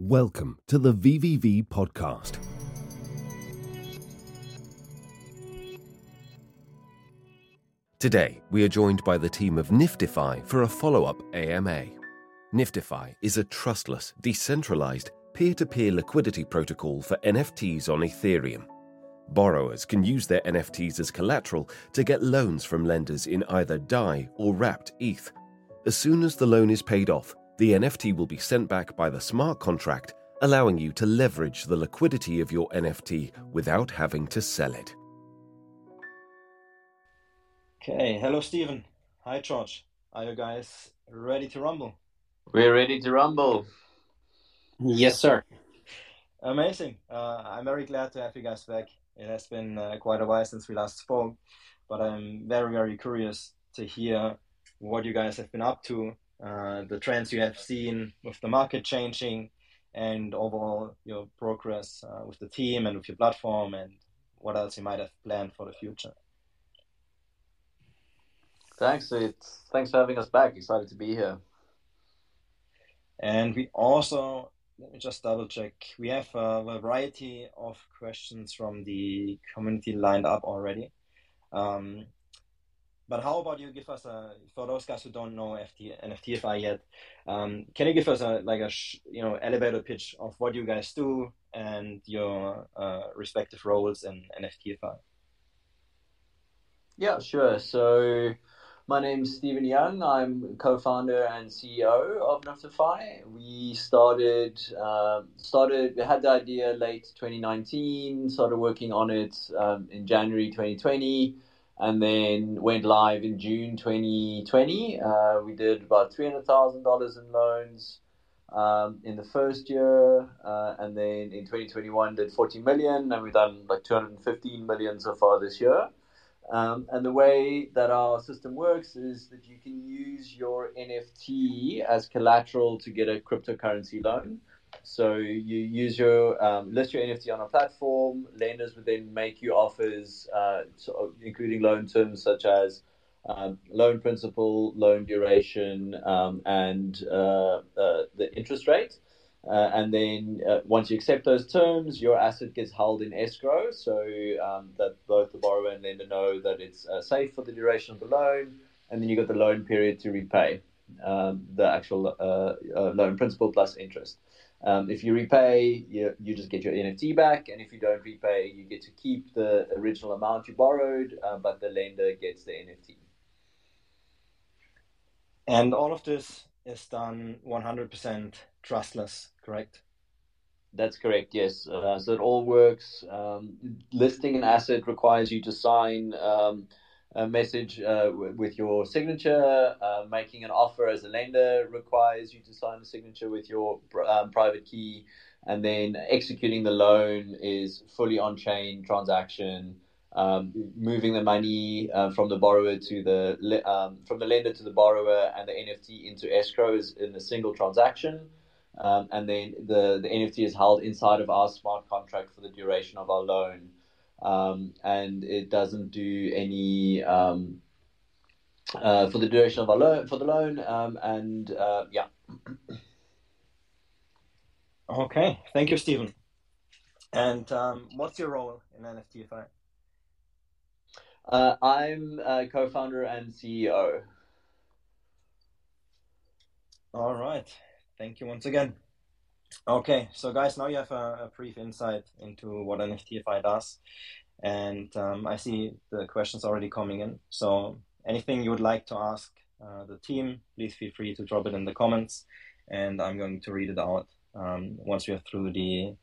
Welcome to the VVV podcast. Today, we are joined by the team of NFTfi for a follow up AMA. NFTfi is a trustless, decentralized, peer to peer liquidity protocol for NFTs on Ethereum. Borrowers can use their NFTs as collateral to get loans from lenders in either DAI or wrapped ETH. As soon as the loan is paid off, the NFT will be sent back by the smart contract, allowing you to leverage the liquidity of your NFT without having to sell it. Okay, hello Stephen. Hi George. Are you guys ready to rumble? We're ready to rumble. Yes, sir. Amazing. Uh, I'm very glad to have you guys back. It has been uh, quite a while since we last spoke, but I'm very, very curious to hear what you guys have been up to uh, the trends you have seen with the market changing, and overall your progress uh, with the team and with your platform, and what else you might have planned for the future. Thanks. It's thanks for having us back. Excited to be here. And we also let me just double check. We have a variety of questions from the community lined up already. Um, but how about you give us a for those guys who don't know FT, NFTFI yet? Um, can you give us a like a you know elevator pitch of what you guys do and your uh, respective roles in NFTFI? Yeah, sure. So my name's Stephen Young. I'm co-founder and CEO of NFTfi. We started um, started we had the idea late 2019. Started working on it um, in January 2020 and then went live in June 2020. Uh, we did about $300,000 in loans um, in the first year, uh, and then in 2021 did 40 million, and we've done like 215 million so far this year. Um, and the way that our system works is that you can use your NFT as collateral to get a cryptocurrency loan. So you use your um, list your NFT on a platform. Lenders would then make you offers, uh, so including loan terms such as um, loan principal, loan duration, um, and uh, uh, the interest rate. Uh, and then uh, once you accept those terms, your asset gets held in escrow, so um, that both the borrower and lender know that it's uh, safe for the duration of the loan. And then you've got the loan period to repay um, the actual loan principal plus interest. Um, if you repay, you, you just get your NFT back, and if you don't repay, you get to keep the original amount you borrowed, uh, but the lender gets the NFT. And all of this is done 100% trustless, correct? That's correct, yes. Uh, so it all works. Um, listing an asset requires you to sign. Um, a message uh, with your signature. Uh, making an offer as a lender requires you to sign a signature with your um, private key, and then executing the loan is fully on-chain transaction. Um, moving the money uh, from the borrower to the um, from the lender to the borrower and the NFT into escrow is in a single transaction. Um, and then the, the NFT is held inside of our smart contract for the duration of our loan um, and it doesn't do any um, uh, for the duration of our loan for the loan, um, and uh, yeah. Okay, thank you, Stephen. And um, what's your role in NFTFI? Uh, I'm co-founder and CEO. All right, thank you once again. Okay, so guys, now you have a, a brief insight into what NFTFI does, and um, I see the questions already coming in. So anything you would like to ask uh, the team, please feel free to drop it in the comments, and I'm going to read it out um, once we are through the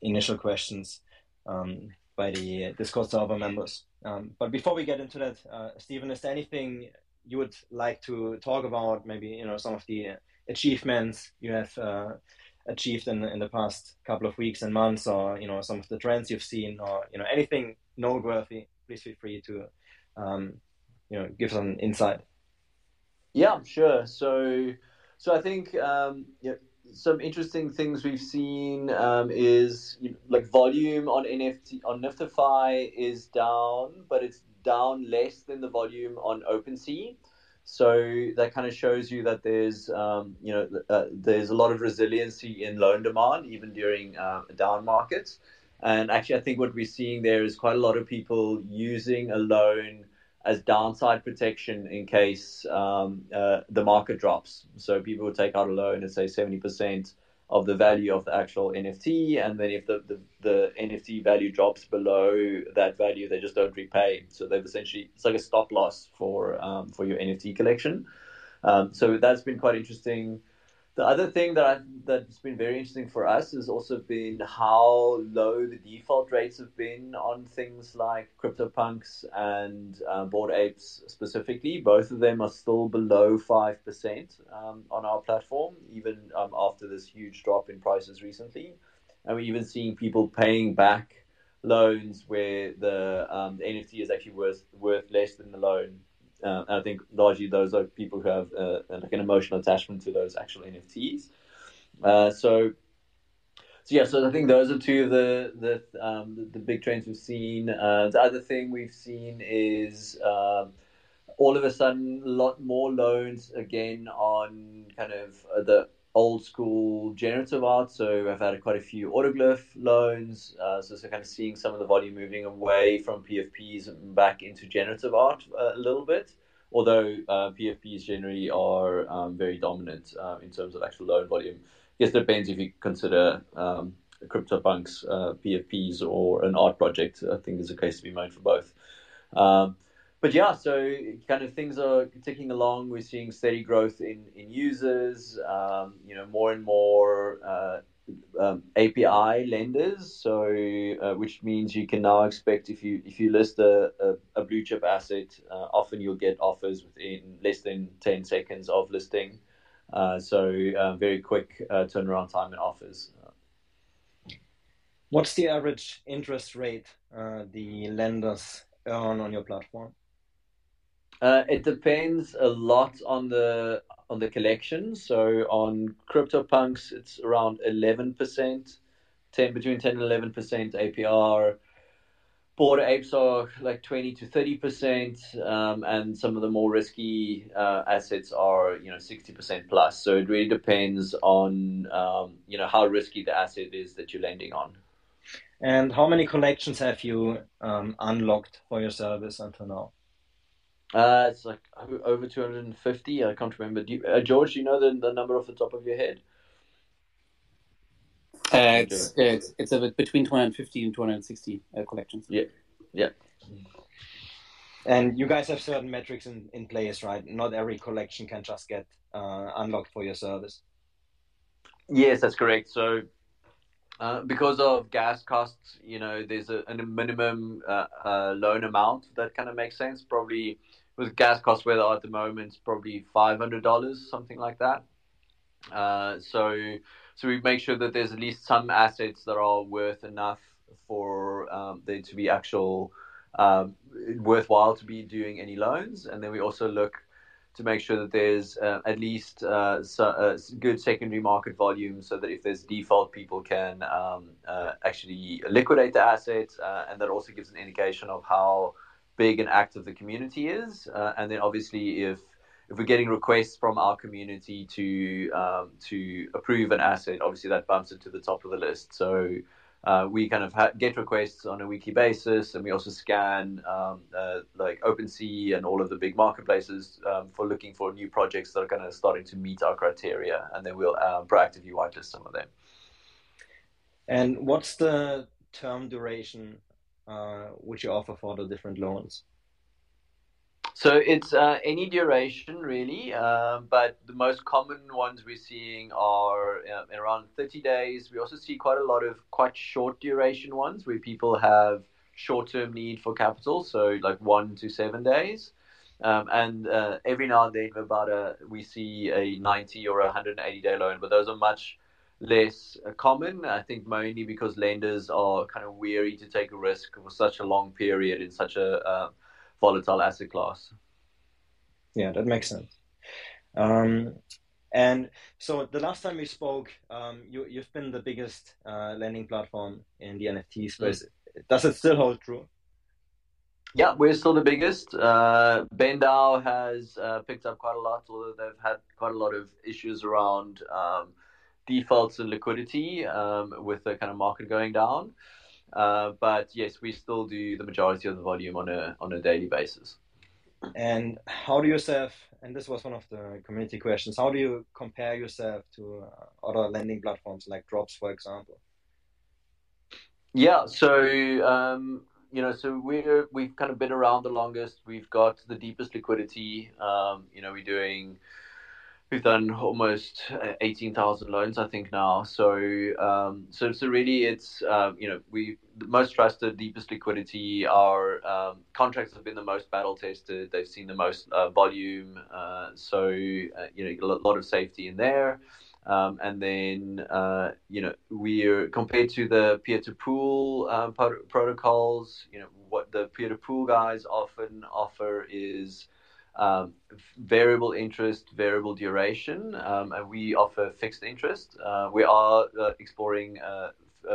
initial questions um, by the Discord server members. Um, but before we get into that, uh, Stephen, is there anything you would like to talk about? Maybe you know some of the achievements you have. Uh, achieved in in the past couple of weeks and months, or you know some of the trends you've seen, or you know anything noteworthy, please feel free to um, you know give some insight. Yeah, sure. So so I think um, yeah, some interesting things we've seen um, is you know, like volume on NFT on NFTfi is down, but it's down less than the volume on OpenSea. So that kind of shows you that there's, um, you know, uh, there's a lot of resiliency in loan demand even during uh, down markets. And actually, I think what we're seeing there is quite a lot of people using a loan as downside protection in case um, uh, the market drops. So people would take out a loan and say 70% of the value of the actual NFT, and then if the, the, the, NFT value drops below that value, they just don't repay. So they've essentially it's like a stop loss for um, for your NFT collection. Um, so that's been quite interesting. The other thing that I've, that's been very interesting for us has also been how low the default rates have been on things like CryptoPunks and uh, Bored Apes specifically. Both of them are still below 5% um, on our platform, even um, after this huge drop in prices recently. And we're even seeing people paying back loans where the, um, the NFT is actually worth, worth less than the loan uh, and I think largely those are people who have uh, like an emotional attachment to those actual NFTs. Uh, so, so yeah, so I think those are two of the the um, the, the, big trends we've seen. Uh, the other thing we've seen is um, all of a sudden a lot more loans again on kind of the old school generative art. So I've had quite a few autoglyph loans. Uh, so, so kind of seeing some of the volume moving away from PFPs and back into generative art uh, a little bit. Although uh, PFPs generally are um, very dominant uh, in terms of actual loan volume. I guess it depends if you consider um, CryptoPunks uh, PFPs or an art project. I think there's a case to be made for both. Um, but yeah, so kind of things are ticking along. We're seeing steady growth in in users. Um, you know, more and more uh, um, API lenders. So, uh, which means you can now expect if you if you list a, a, a blue chip asset, uh, often you'll get offers within less than ten seconds of listing. Uh, so, uh, very quick uh, turnaround time and offers. What's the average interest rate the lenders earn on your platform? Uh, it depends a lot on the on the collection. So on CryptoPunks, it's around eleven percent, ten between ten and eleven percent APR. Bored Apes are like twenty to thirty percent, um, and some of the more risky uh, assets are you know sixty percent plus. So it really depends on um, you know how risky the asset is that you're lending on. And how many collections have you um, unlocked for your service until now? Uh, it's like over 250. I can't remember. Do you, uh, George, do you know the, the number off the top of your head? Uh, it's, it's, it's a, between 250 and 260 uh, collections. Yeah, yeah. And you guys have certain metrics in, in place, right? Not every collection can just get uh, unlocked for your service. Yes, that's correct. So, uh, because of gas costs, you know, there's a, a minimum uh, uh, loan amount that kind of makes sense. Probably with gas costs where they are at the moment, probably five hundred dollars, something like that. Uh, so so we make sure that there's at least some assets that are worth enough for um, there to be actual um, worthwhile to be doing any loans, and then we also look to make sure that there's uh, at least uh, so, uh, good secondary market volume so that if there's default, people can um, uh, actually liquidate the assets. Uh, and that also gives an indication of how big and active the community is. Uh, and then obviously, if if we're getting requests from our community to um, to approve an asset, obviously that bumps it to the top of the list. So uh, we kind of ha- get requests on a weekly basis, and we also scan um, uh, like OpenSea and all of the big marketplaces um, for looking for new projects that are kind of starting to meet our criteria, and then we'll um, proactively whitelist some of them. And what's the term duration uh, which you offer for the different loans? So it's uh, any duration really, uh, but the most common ones we're seeing are uh, around 30 days. We also see quite a lot of quite short duration ones where people have short-term need for capital, so like one to seven days. Um, and uh, every now and then, about a we see a 90 or 180 day loan, but those are much less uh, common. I think mainly because lenders are kind of weary to take a risk for such a long period in such a uh, volatile asset class. Yeah, that makes sense. Um, and so the last time we spoke, um, you, you've been the biggest uh, lending platform in the NFT space. Mm. Does it still hold true? Yeah, we're still the biggest. Uh, BendDAO has uh, picked up quite a lot, although they've had quite a lot of issues around um, defaults and liquidity um, with the kind of market going down. Uh, but yes, we still do the majority of the volume on a on a daily basis. And how do you yourself? And this was one of the community questions. How do you compare yourself to uh, other lending platforms like Drops, for example? Yeah, so um, you know, so we're we've kind of been around the longest. We've got the deepest liquidity. Um, you know, we're doing we've done almost uh, 18,000 loans, I think now. So, um, so, so really it's, um, you know, we, the most trusted, deepest liquidity, our um, contracts have been the most battle tested. They've seen the most uh, volume. Uh, so, uh, you know, a lot of safety in there. Um, and then, uh, you know, we're compared to the peer-to-pool um, protocols, you know, what the peer-to-pool guys often offer is, um, variable interest, variable duration, um, and we offer fixed interest. Uh, we are uh, exploring uh,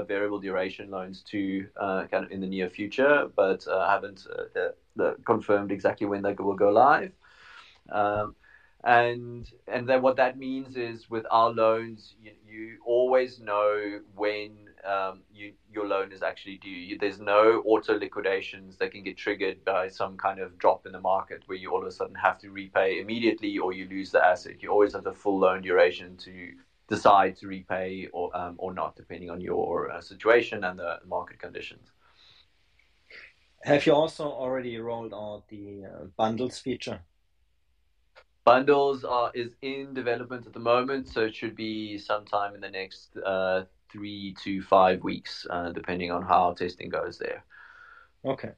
variable duration loans too, uh, kind of in the near future, but uh, haven't uh, confirmed exactly when they will go live. Um, and and then what that means is with our loans, you, you always know when um, you, your loan is actually due. There's no auto liquidations that can get triggered by some kind of drop in the market where you all of a sudden have to repay immediately or you lose the asset. You always have the full loan duration to decide to repay or um, or not, depending on your uh, situation and the market conditions. Have you also already rolled out the uh, bundles feature? Bundles are is in development at the moment, so it should be sometime in the next uh, three to five weeks, uh, depending on how testing goes there. Okay.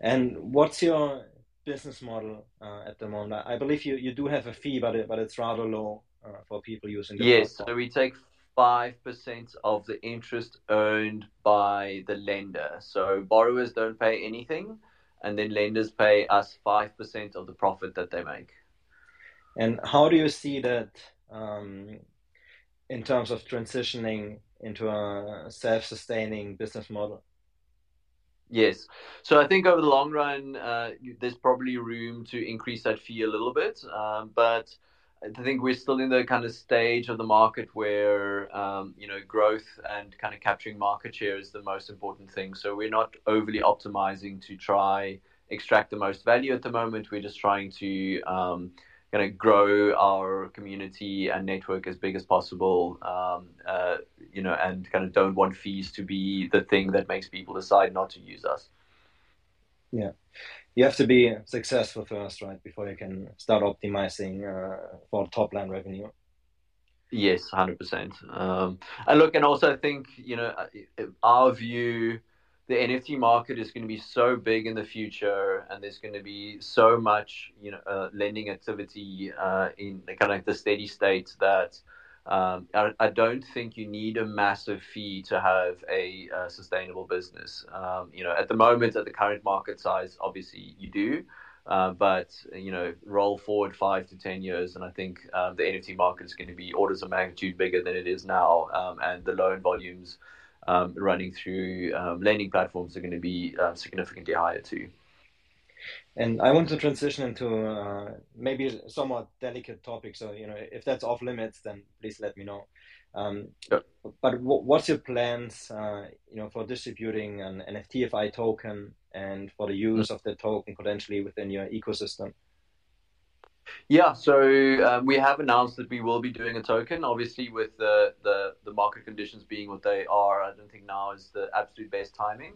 And what's your business model uh, at the moment? I believe you, you do have a fee, but it, but it's rather low uh, for people using the Yes, platform. so we take 5% of the interest earned by the lender. So borrowers don't pay anything, and then lenders pay us 5% of the profit that they make. And how do you see that um, in terms of transitioning into a self-sustaining business model? Yes. So I think over the long run, uh, there's probably room to increase that fee a little bit. Um, but I think we're still in the kind of stage of the market where, um, you know, growth and kind of capturing market share is the most important thing. So we're not overly optimizing to try extract the most value at the moment. We're just trying to, um, kind of grow our community and network as big as possible, um, uh, you know, and kind of don't want fees to be the thing that makes people decide not to use us. Yeah, you have to be successful first, right, before you can start optimizing uh, for top line revenue. Yes, hundred um, percent. And look, and also I think you know uh, our view the NFT market is going to be so big in the future, and there's going to be so much, you know, uh, lending activity uh, in kind of the steady state that um, I, I, don't think you need a massive fee to have a, a sustainable business. Um, you know, at the moment, at the current market size, obviously you do. Uh, but you know, roll forward five to ten years, and I think um, the NFT market is going to be orders of magnitude bigger than it is now, um, and the loan volumes um, running through um, lending platforms are going to be uh, significantly higher too. And I want to transition into uh, maybe a somewhat delicate topic. So, you know, if that's off limits, then please let me know. Um, But w- what's your plans, uh, you know, for distributing an NFTFI token and for the use mm-hmm. of the token potentially within your ecosystem? Yeah, so um, we have announced that we will be doing a token. Obviously, with the, the, the market conditions being what they are, I don't think now is the absolute best timing.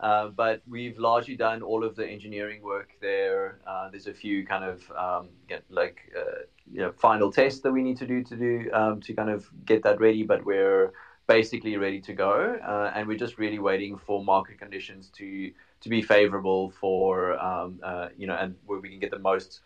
Uh, but we've largely done all of the engineering work there. Uh, there's a few kind of um, get, like uh, you know final tests that we need to do to do um, to kind of get that ready. But we're basically ready to go, uh, and we're just really waiting for market conditions to to be favorable for um, uh, you know and where we can get the most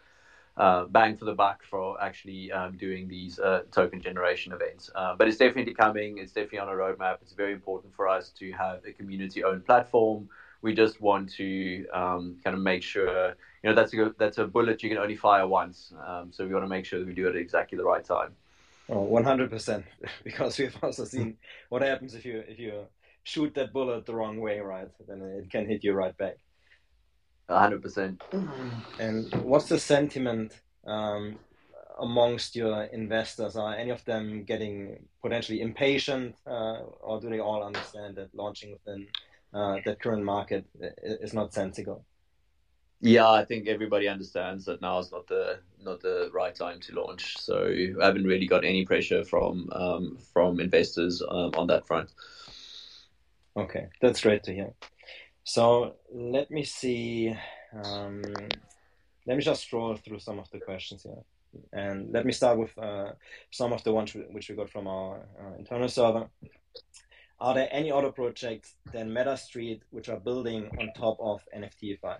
uh, bang for the buck for actually um, doing these uh, token generation events. Uh, but it's definitely coming. It's definitely on a roadmap. It's very important for us to have a community-owned platform. We just want to um, kind of make sure, you know, that's a that's a bullet you can only fire once. Um, so we want to make sure that we do it at exactly the right time. Oh, 100%. Because we've also seen what happens if you if you shoot that bullet the wrong way, right? Then it can hit you right back. Hundred percent. And what's the sentiment um, amongst your investors? Are any of them getting potentially impatient, uh, or do they all understand that launching within uh, the current market is not sensible? Yeah, I think everybody understands that now is not the not the right time to launch. So I haven't really got any pressure from um, from investors um, on that front. Okay, that's great to hear. So let me see. Um, let me just scroll through some of the questions here. And let me start with uh, some of the ones which we got from our uh, internal server. Are there any other projects than MetaStreet which are building on top of NFTFI?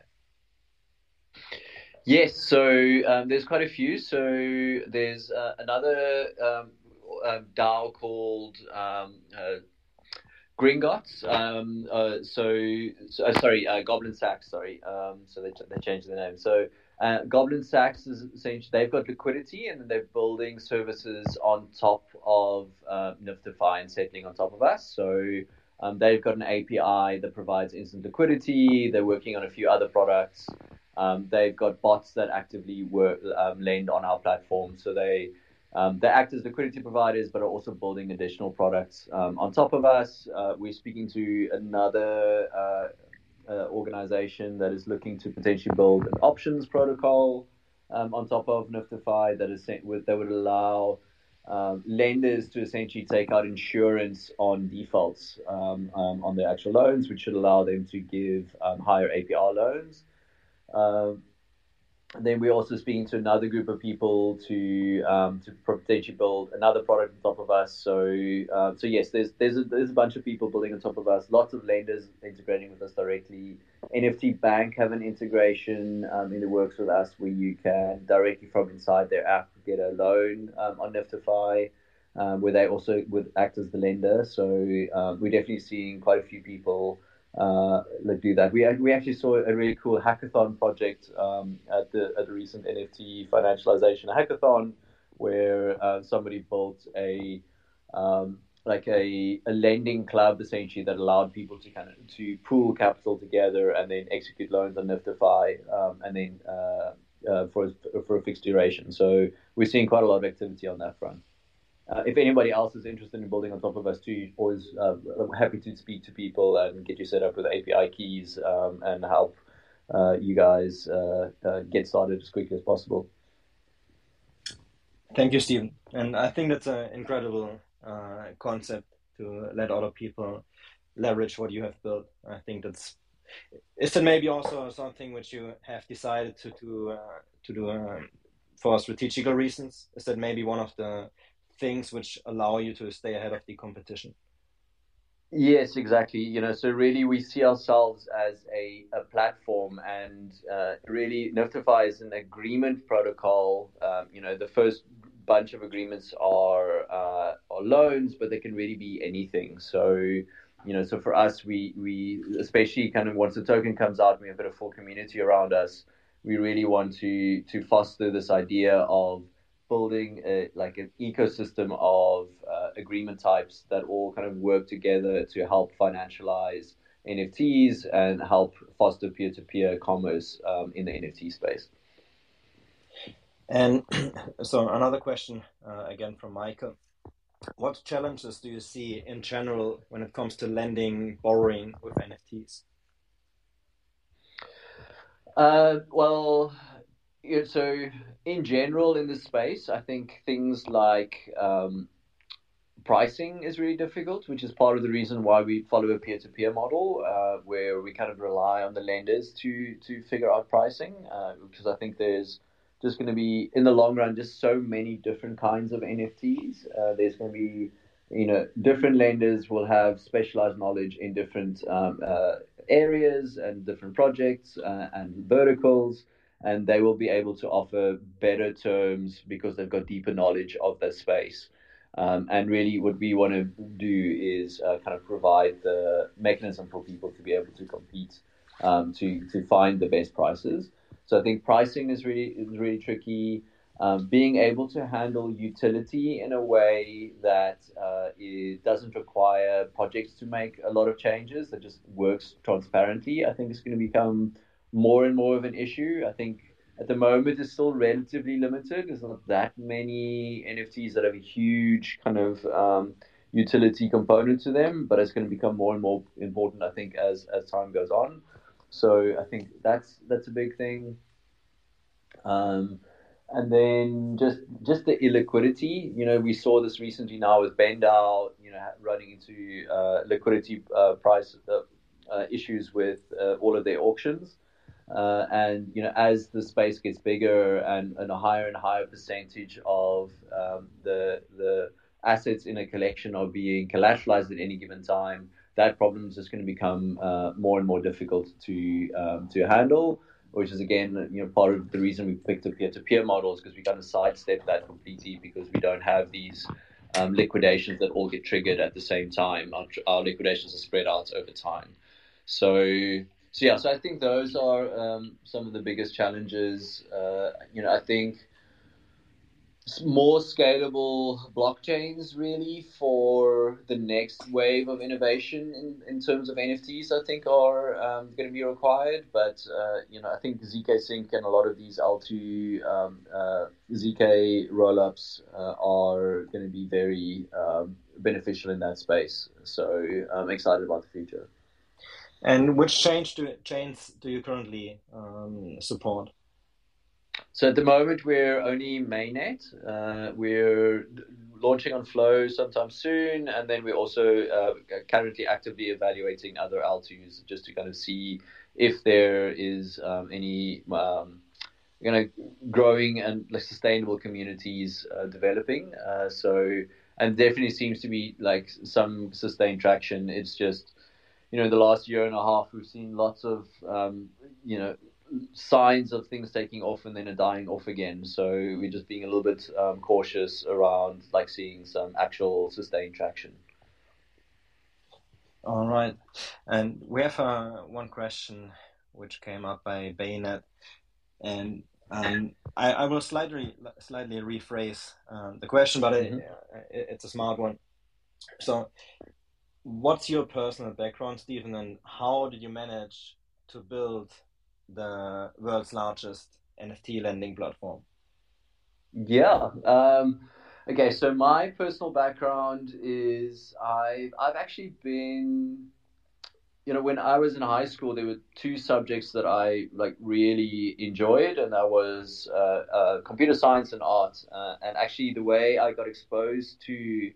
Yes, so um, there's quite a few. So there's uh, another um, uh, DAO called um, uh, Gringotts. Um, uh, so, so uh, sorry, uh, Goblin Sax. Sorry, um, so they they changed the name. So uh, Goblin Sax is essentially they've got liquidity and they're building services on top of uh, NFTfi and settling on top of us. So um, they've got an API that provides instant liquidity. They're working on a few other products. Um, they've got bots that actively work um, lend on our platform. So they um, they act as liquidity providers, but are also building additional products um, on top of us. Uh, we're speaking to another uh, uh, organization that is looking to potentially build an options protocol um, on top of NFTfi that is that would allow um, lenders to essentially take out insurance on defaults um, um, on their actual loans, which should allow them to give higher APR loans. And then we're also speaking to another group of people to um, to potentially build another product on top of us. So uh, so yes, there's there's a, there's a bunch of people building on top of us. Lots of lenders integrating with us directly. NFT Bank have an integration um, in the works with us where you can directly from inside their app get a loan um, on NFTfi. Um, where they also would act as the lender. So um, we're definitely seeing quite a few people uh, do that. We we actually saw a really cool hackathon project um, at the at the recent NFT financialization hackathon, where uh, somebody built a um, like a, a lending club essentially that allowed people to kind of to pool capital together and then execute loans on NFTfi um, and then uh, uh, for for a fixed duration. So we're seeing quite a lot of activity on that front uh, if anybody else is interested in building on top of us too, always uh, happy to speak to people and get you set up with API keys um, and help uh, you guys uh, uh, get started as quickly as possible. Thank you, Stephen. And I think that's an incredible uh, concept to let other people leverage what you have built. I think that's is that maybe also something which you have decided to to to do um, for strategical reasons. Is that maybe one of the things which allow you to stay ahead of the competition. Yes, exactly. You know, so really we see ourselves as a, a platform, and uh, really NFTfi is an agreement protocol. Um, you know, the first bunch of agreements are uh, are loans, but they can really be anything. So, you know, so for us, we we especially kind of once the token comes out, we have a bit of full community around us. We really want to to foster this idea of building a, like an ecosystem of uh, agreement types that all kind of work together to help financialize NFTs and help foster peer-to-peer commerce um, in the NFT space. And so another question uh, again from Michael. What challenges do you see in general when it comes to lending, borrowing with NFTs? Uh, well, so in general in this space, I think things like um, pricing is really difficult, which is part of the reason why we follow a peer-to-peer model, uh, where we kind of rely on the lenders to to figure out pricing, uh, because I think there's just going to be in the long run just so many different kinds of NFTs. Uh, there's going to be you know different lenders will have specialized knowledge in different um, uh, areas and different projects uh, and verticals and they will be able to offer better terms because they've got deeper knowledge of the space. Um, and really, what we want to do is uh, kind of provide the mechanism for people to be able to compete um, to to find the best prices. So I think pricing is really is really tricky. Um, being able to handle utility in a way that uh, it doesn't require projects to make a lot of changes that just works transparently, I think is going to become more and more of an issue. I think at the moment it's still relatively limited. There's not that many NFTs that have a huge kind of um, utility component to them, but it's going to become more and more important, I think, as as time goes on. So I think that's that's a big thing. Um, and then just just the illiquidity. You know, we saw this recently now with BendDAO, you know, running into uh, liquidity uh, price uh, uh issues with uh, all of their auctions. Uh, and you know, as the space gets bigger and, and a higher and higher percentage of um, the the assets in a collection are being collateralized at any given time, that problem is just going to become more and more difficult to um, to handle which is again, you know, part of the reason we picked a peer-to-peer model is because we kind of sidestep that completely because we don't have these um, liquidations that all get triggered at the same time. Our, our, liquidations are spread out over time. So, so yeah, so I think those are um, some of the biggest challenges. Uh, you know, I think more scalable blockchains really for the next wave of innovation in, in terms of NFTs I think are um, going to be required but uh, you know I think ZK Sync and a lot of these L2 um, uh, ZK rollups uh, are going to be very um, beneficial in that space so I'm excited about the future and which change do, chains do you currently um, support so at the moment, we're only mainnet. Uh, we're launching on Flow sometime soon, and then we're also uh, currently actively evaluating other L2s just to kind of see if there is um, any um, you know growing and sustainable communities uh, developing. Uh, so and definitely seems to be like some sustained traction. It's just you know in the last year and a half we've seen lots of um, you know signs of things taking off and then are dying off again. So we're just being a little bit um, cautious around like seeing some actual sustained traction. All right, and we have uh, one question which came up by Baynet, and um, I, I, will slightly slightly rephrase um, the question, but mm-hmm. it, it's a smart one. So, what's your personal background, Stephen, and how did you manage to build the world's largest NFT lending platform? Yeah. Um, okay. So my personal background is I've I've actually been, you know, when I was in high school, there were two subjects that I like really enjoyed, and that was uh, uh, computer science and art. Uh, and actually, the way I got exposed to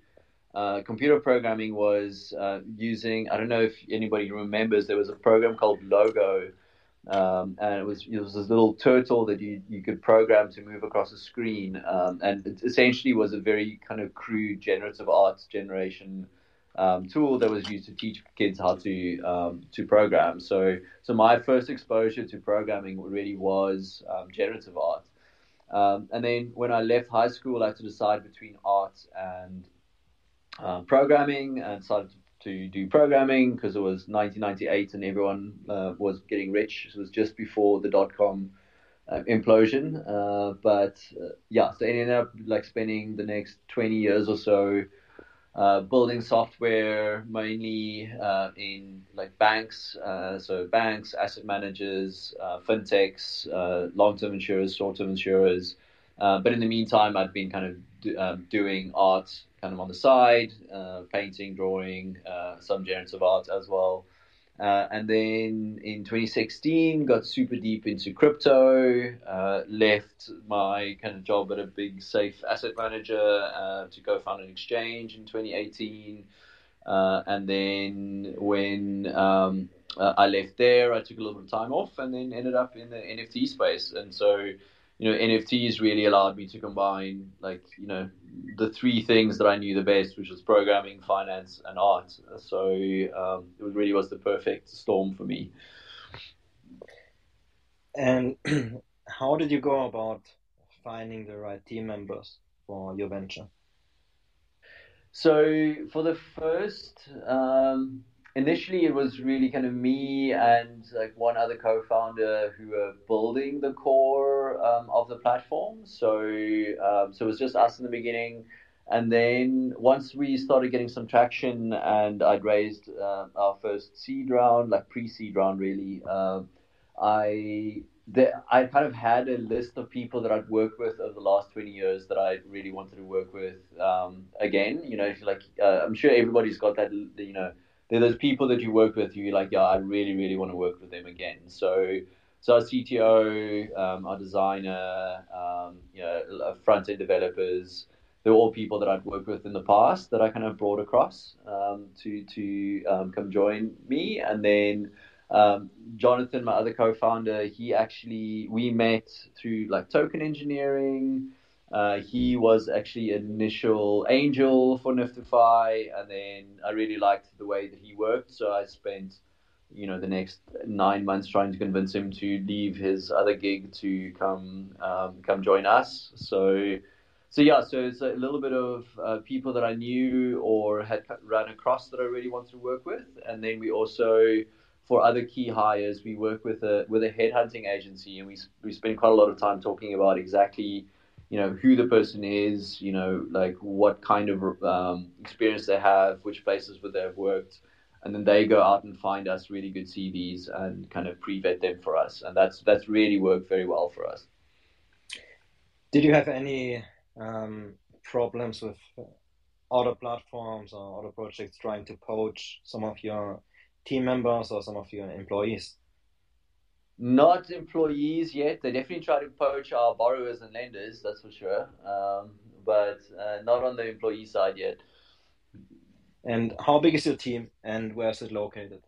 uh, computer programming was uh, using I don't know if anybody remembers there was a program called Logo um, and it was it was this little turtle that you, you could program to move across a screen, um, and it essentially was a very kind of crude generative art generation um, tool that was used to teach kids how to um, to program. So so my first exposure to programming really was um, generative art, um, and then when I left high school, I had to decide between art and uh, programming, and decided to do programming because it was 1998 and everyone uh, was getting rich. It was just before the dot com uh, implosion. Uh, but uh, yeah, so I ended up like spending the next 20 years or so uh, building software mainly uh, in like banks, so banks, asset managers, fintechs, long-term insurers, short-term insurers. but in the meantime, I'd been kind of do, um, doing art kind of on the side, uh, painting, drawing, uh, some generative art as well. Uh, and then in 2016, got super deep into crypto. Uh, left my kind of job at a big safe asset manager uh, to go found an exchange in 2018. Uh, and then when um, I left there, I took a little bit of time off, and then ended up in the NFT space. And so you know, NFTs really allowed me to combine like, you know, the three things that I knew the best, which was programming, finance, and art. So um, it really was the perfect storm for me. And how did you go about finding the right team members for your venture? So for the first, um, initially it was really kind of me and like one other co-founder who were building the core um, of the platform. So um, so it was just us in the beginning, and then once we started getting some traction and I'd raised uh, our first seed round, like pre-seed round really. Uh, I I kind of had a list of people that I'd worked with over the last 20 years that I really wanted to work with um, again. You know, like uh, I'm sure everybody's got that. You know, there are those people that you work with. You're like, yeah, I really, really want to work with them again. So, so our CTO, um, our designer, um, you know, front end developers. They're all people that I'd worked with in the past that I kind of brought across um, to to um, come join me, and then um, Jonathan, my other co-founder, he actually we met through like token engineering. Uh, he was actually an initial angel for NFTfi, and then I really liked the way that he worked, so I spent you know the next nine months trying to convince him to leave his other gig to come um, come join us. So so yeah, so it's a little bit of uh, people that I knew or had run across that I really wanted to work with, and then we also for other key hires, we work with a with a headhunting agency, and we we spend quite a lot of time talking about exactly, you know, who the person is, you know, like what kind of um, experience they have, which places would they have worked, and then they go out and find us really good CVs and kind of pre-vet them for us, and that's that's really worked very well for us. Did you have any um, problems with other platforms or other projects trying to poach some of your team members or some of your employees? Not employees yet. They definitely try to poach our borrowers and lenders, that's for sure. Um, but uh, not on the employee side yet. And how big is your team and where is it located?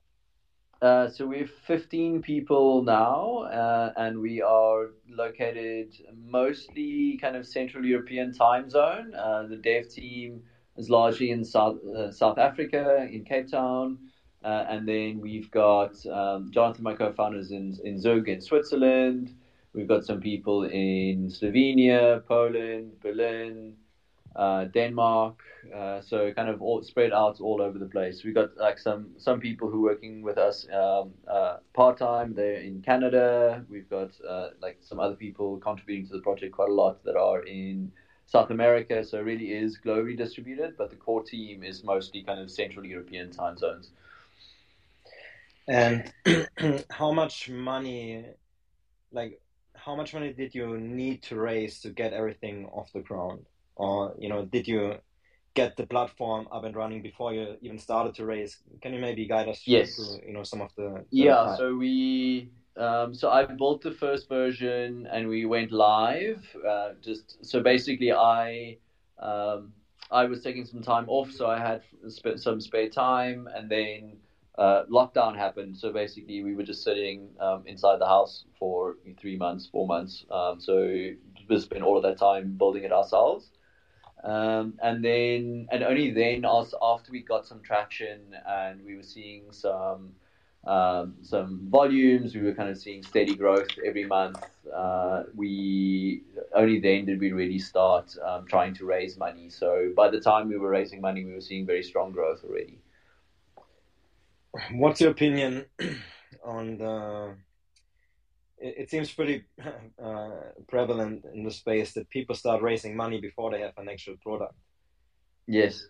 Uh, so we have 15 people now, uh, and we are located mostly kind of Central European time zone. Uh, the dev team is largely in South uh, South Africa, in Cape Town. Uh, and then we've got um, Jonathan, my co-founders in in Zug in Switzerland. We've got some people in Slovenia, Poland, Berlin, uh, Denmark. Uh, so kind of all spread out all over the place. We've got like some some people who are working with us um, uh, part time. They're in Canada. We've got uh, like some other people contributing to the project quite a lot that are in South America. So it really is globally distributed, but the core team is mostly kind of Central European time zones. And how much money, like, how much money did you need to raise to get everything off the ground? Or, you know, did you get the platform up and running before you even started to raise? Can you maybe guide us yes. through, you know, some of the. yeah, so we. Um, so I built the first version and we went live. Uh, just so basically, I um, I was taking some time off, so I had some spare time, and then uh, lockdown happened. So basically, we were just sitting um, inside the house for three months, four months. Um, so we spent all of that time building it ourselves. Um, and then, and only then, after we got some traction and we were seeing some um, some volumes, we were kind of seeing steady growth every month. Uh, we only then did we really start um, trying to raise money. So by the time we were raising money, we were seeing very strong growth already what's your opinion on the? It, it seems pretty uh, prevalent in the space that people start raising money before they have an actual product. Yes.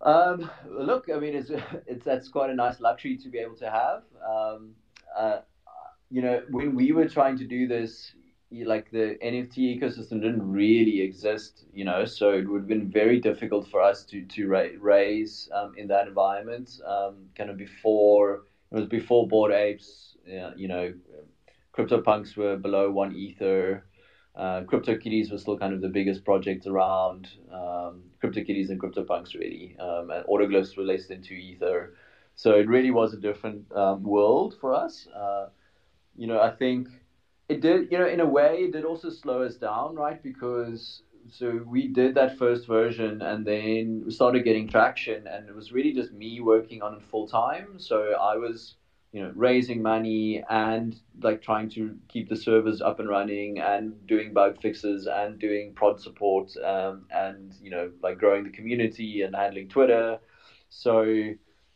Um, look, I mean, it's it's that's quite a nice luxury to be able to have. Um, uh, you know, when we were trying to do this, like the NFT ecosystem didn't really exist, you know, so it would have been very difficult for us to to raise um, in that environment. Um, kind of before it was before Bored Apes, you know, CryptoPunks were below one ether. Uh, CryptoKitties was still kind of the biggest project around. Um, CryptoKitties and CryptoPunks really, um, and Autoglyphs were less than two ether. So it really was a different um, world for us. Uh, you know, I think it did, you know, in a way, it did also slow us down, right? Because so we did that first version and then we started getting traction, and it was really just me working on it full time. So I was, you know, raising money and like trying to keep the servers up and running and doing bug fixes and doing prod support um, and you know like growing the community and handling Twitter. So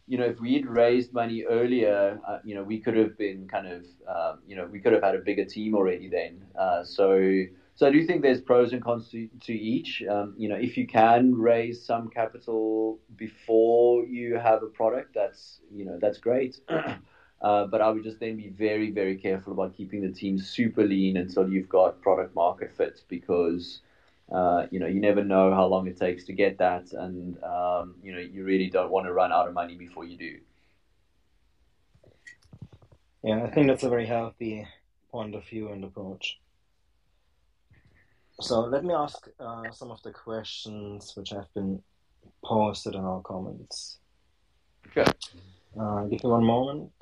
you know, if we'd raised money earlier, uh, you know, we could have been kind of, um, you know, we could have had a bigger team already then. Uh, so, so I do think there's pros and cons to, to each. Um, you know, if you can raise some capital before you have a product, that's, you know, that's great. Uh, but I would just then be very, very careful about keeping the team super lean until you've got product market fit because uh, you know you never know how long it takes to get that, and um, you know you really don't want to run out of money before you do. Yeah, I think that's a very healthy point of view and approach. So let me ask uh, some of the questions which have been posted in our comments. Okay. Uh, give me one moment.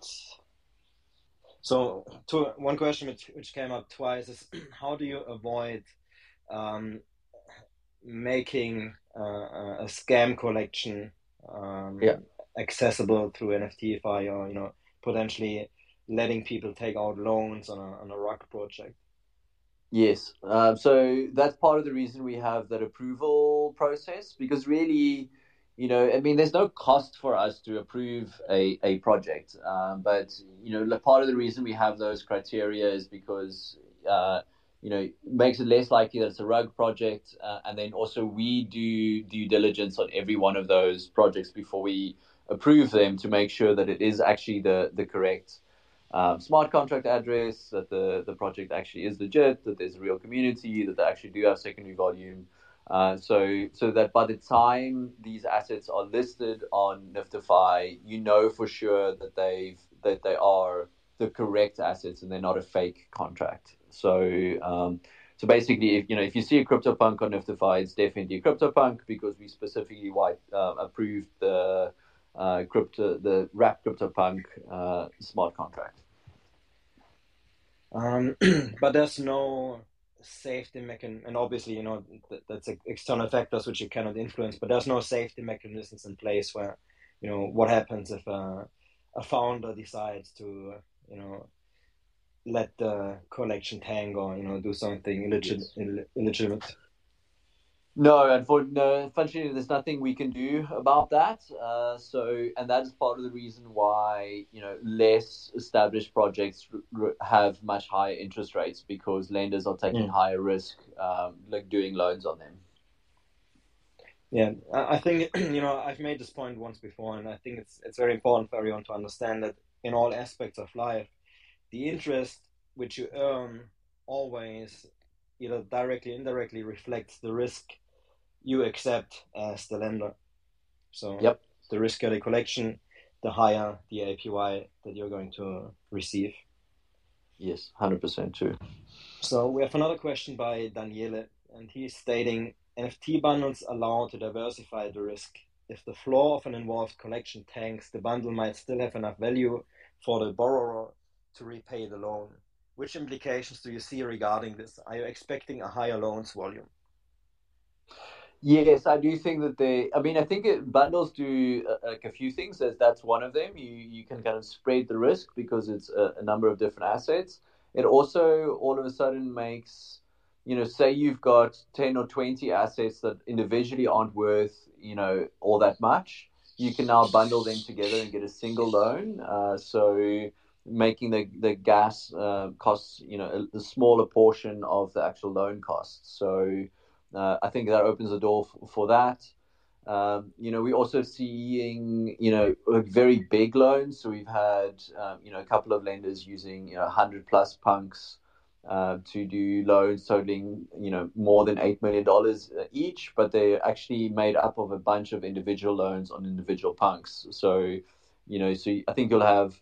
So, to, one question which, which came up twice is how do you avoid um, making uh, a scam collection um, yeah. accessible through NFTfi or you know potentially letting people take out loans on a on a rug project? Yes. Um, so that's part of the reason we have that approval process because really you know, I mean, there's no cost for us to approve a, a project. Um, but, you know, part of the reason we have those criteria is because, uh, you know, makes it less likely that it's a rug project. Uh, and then also we do due diligence on every one of those projects before we approve them to make sure that it is actually the, the correct um, smart contract address, that the, the project actually is legit, that there's a real community, that they actually do have secondary volume. Uh, so, so that by the time these assets are listed on NFTfi, you know for sure that they've that they are the correct assets and they're not a fake contract. So, um, so basically, if you know if you see a CryptoPunk on NFTfi, it's definitely a CryptoPunk because we specifically white, uh, approved the uh, crypto the wrap CryptoPunk uh, smart contract. Um, but there's no safety mechanism, and obviously, you know, th- that's external factors which you cannot influence, but there's no safety mechanisms in place where, you know, what happens if a, a founder decides to, you know, let the collection tank or, you know, do something illegit- yes. illegitimate. No, unfortunately, there's nothing we can do about that. Uh, so, and that is part of the reason why you know less established projects r- r- have much higher interest rates because lenders are taking mm. higher risk, um, like doing loans on them. Yeah, I think you know I've made this point once before, and I think it's it's very important for everyone to understand that in all aspects of life, the interest which you earn always either directly indirectly reflects the risk you accept as the lender. So yep. the riskier the collection, the higher the APY that you're going to receive. Yes, hundred percent true. So we have another question by Daniele, and he's stating NFT bundles allow to diversify the risk. If the floor of an involved collection tanks, the bundle might still have enough value for the borrower to repay the loan. Which implications do you see regarding this? Are you expecting a higher loans volume? Yes, I do think that they. I mean, I think it, bundles do uh, like a few things. As that's one of them. You you can kind of spread the risk because it's a, a, number of different assets. It also all of a sudden makes, you know, say you've got ten or twenty assets that individually aren't worth, you know, all that much. You can now bundle them together and get a single loan. Uh, so making the the gas uh, costs, you know, a smaller portion of the actual loan costs. So uh, I think that opens the door f- for that. Um, you know, we're also seeing, you know, very big loans. So we've had, um, you know, a couple of lenders using, you know, 100 plus punks uh, to do loans totaling, you know, more than $8 million uh, each, but they're actually made up of a bunch of individual loans on individual punks. So, you know, so I think you'll have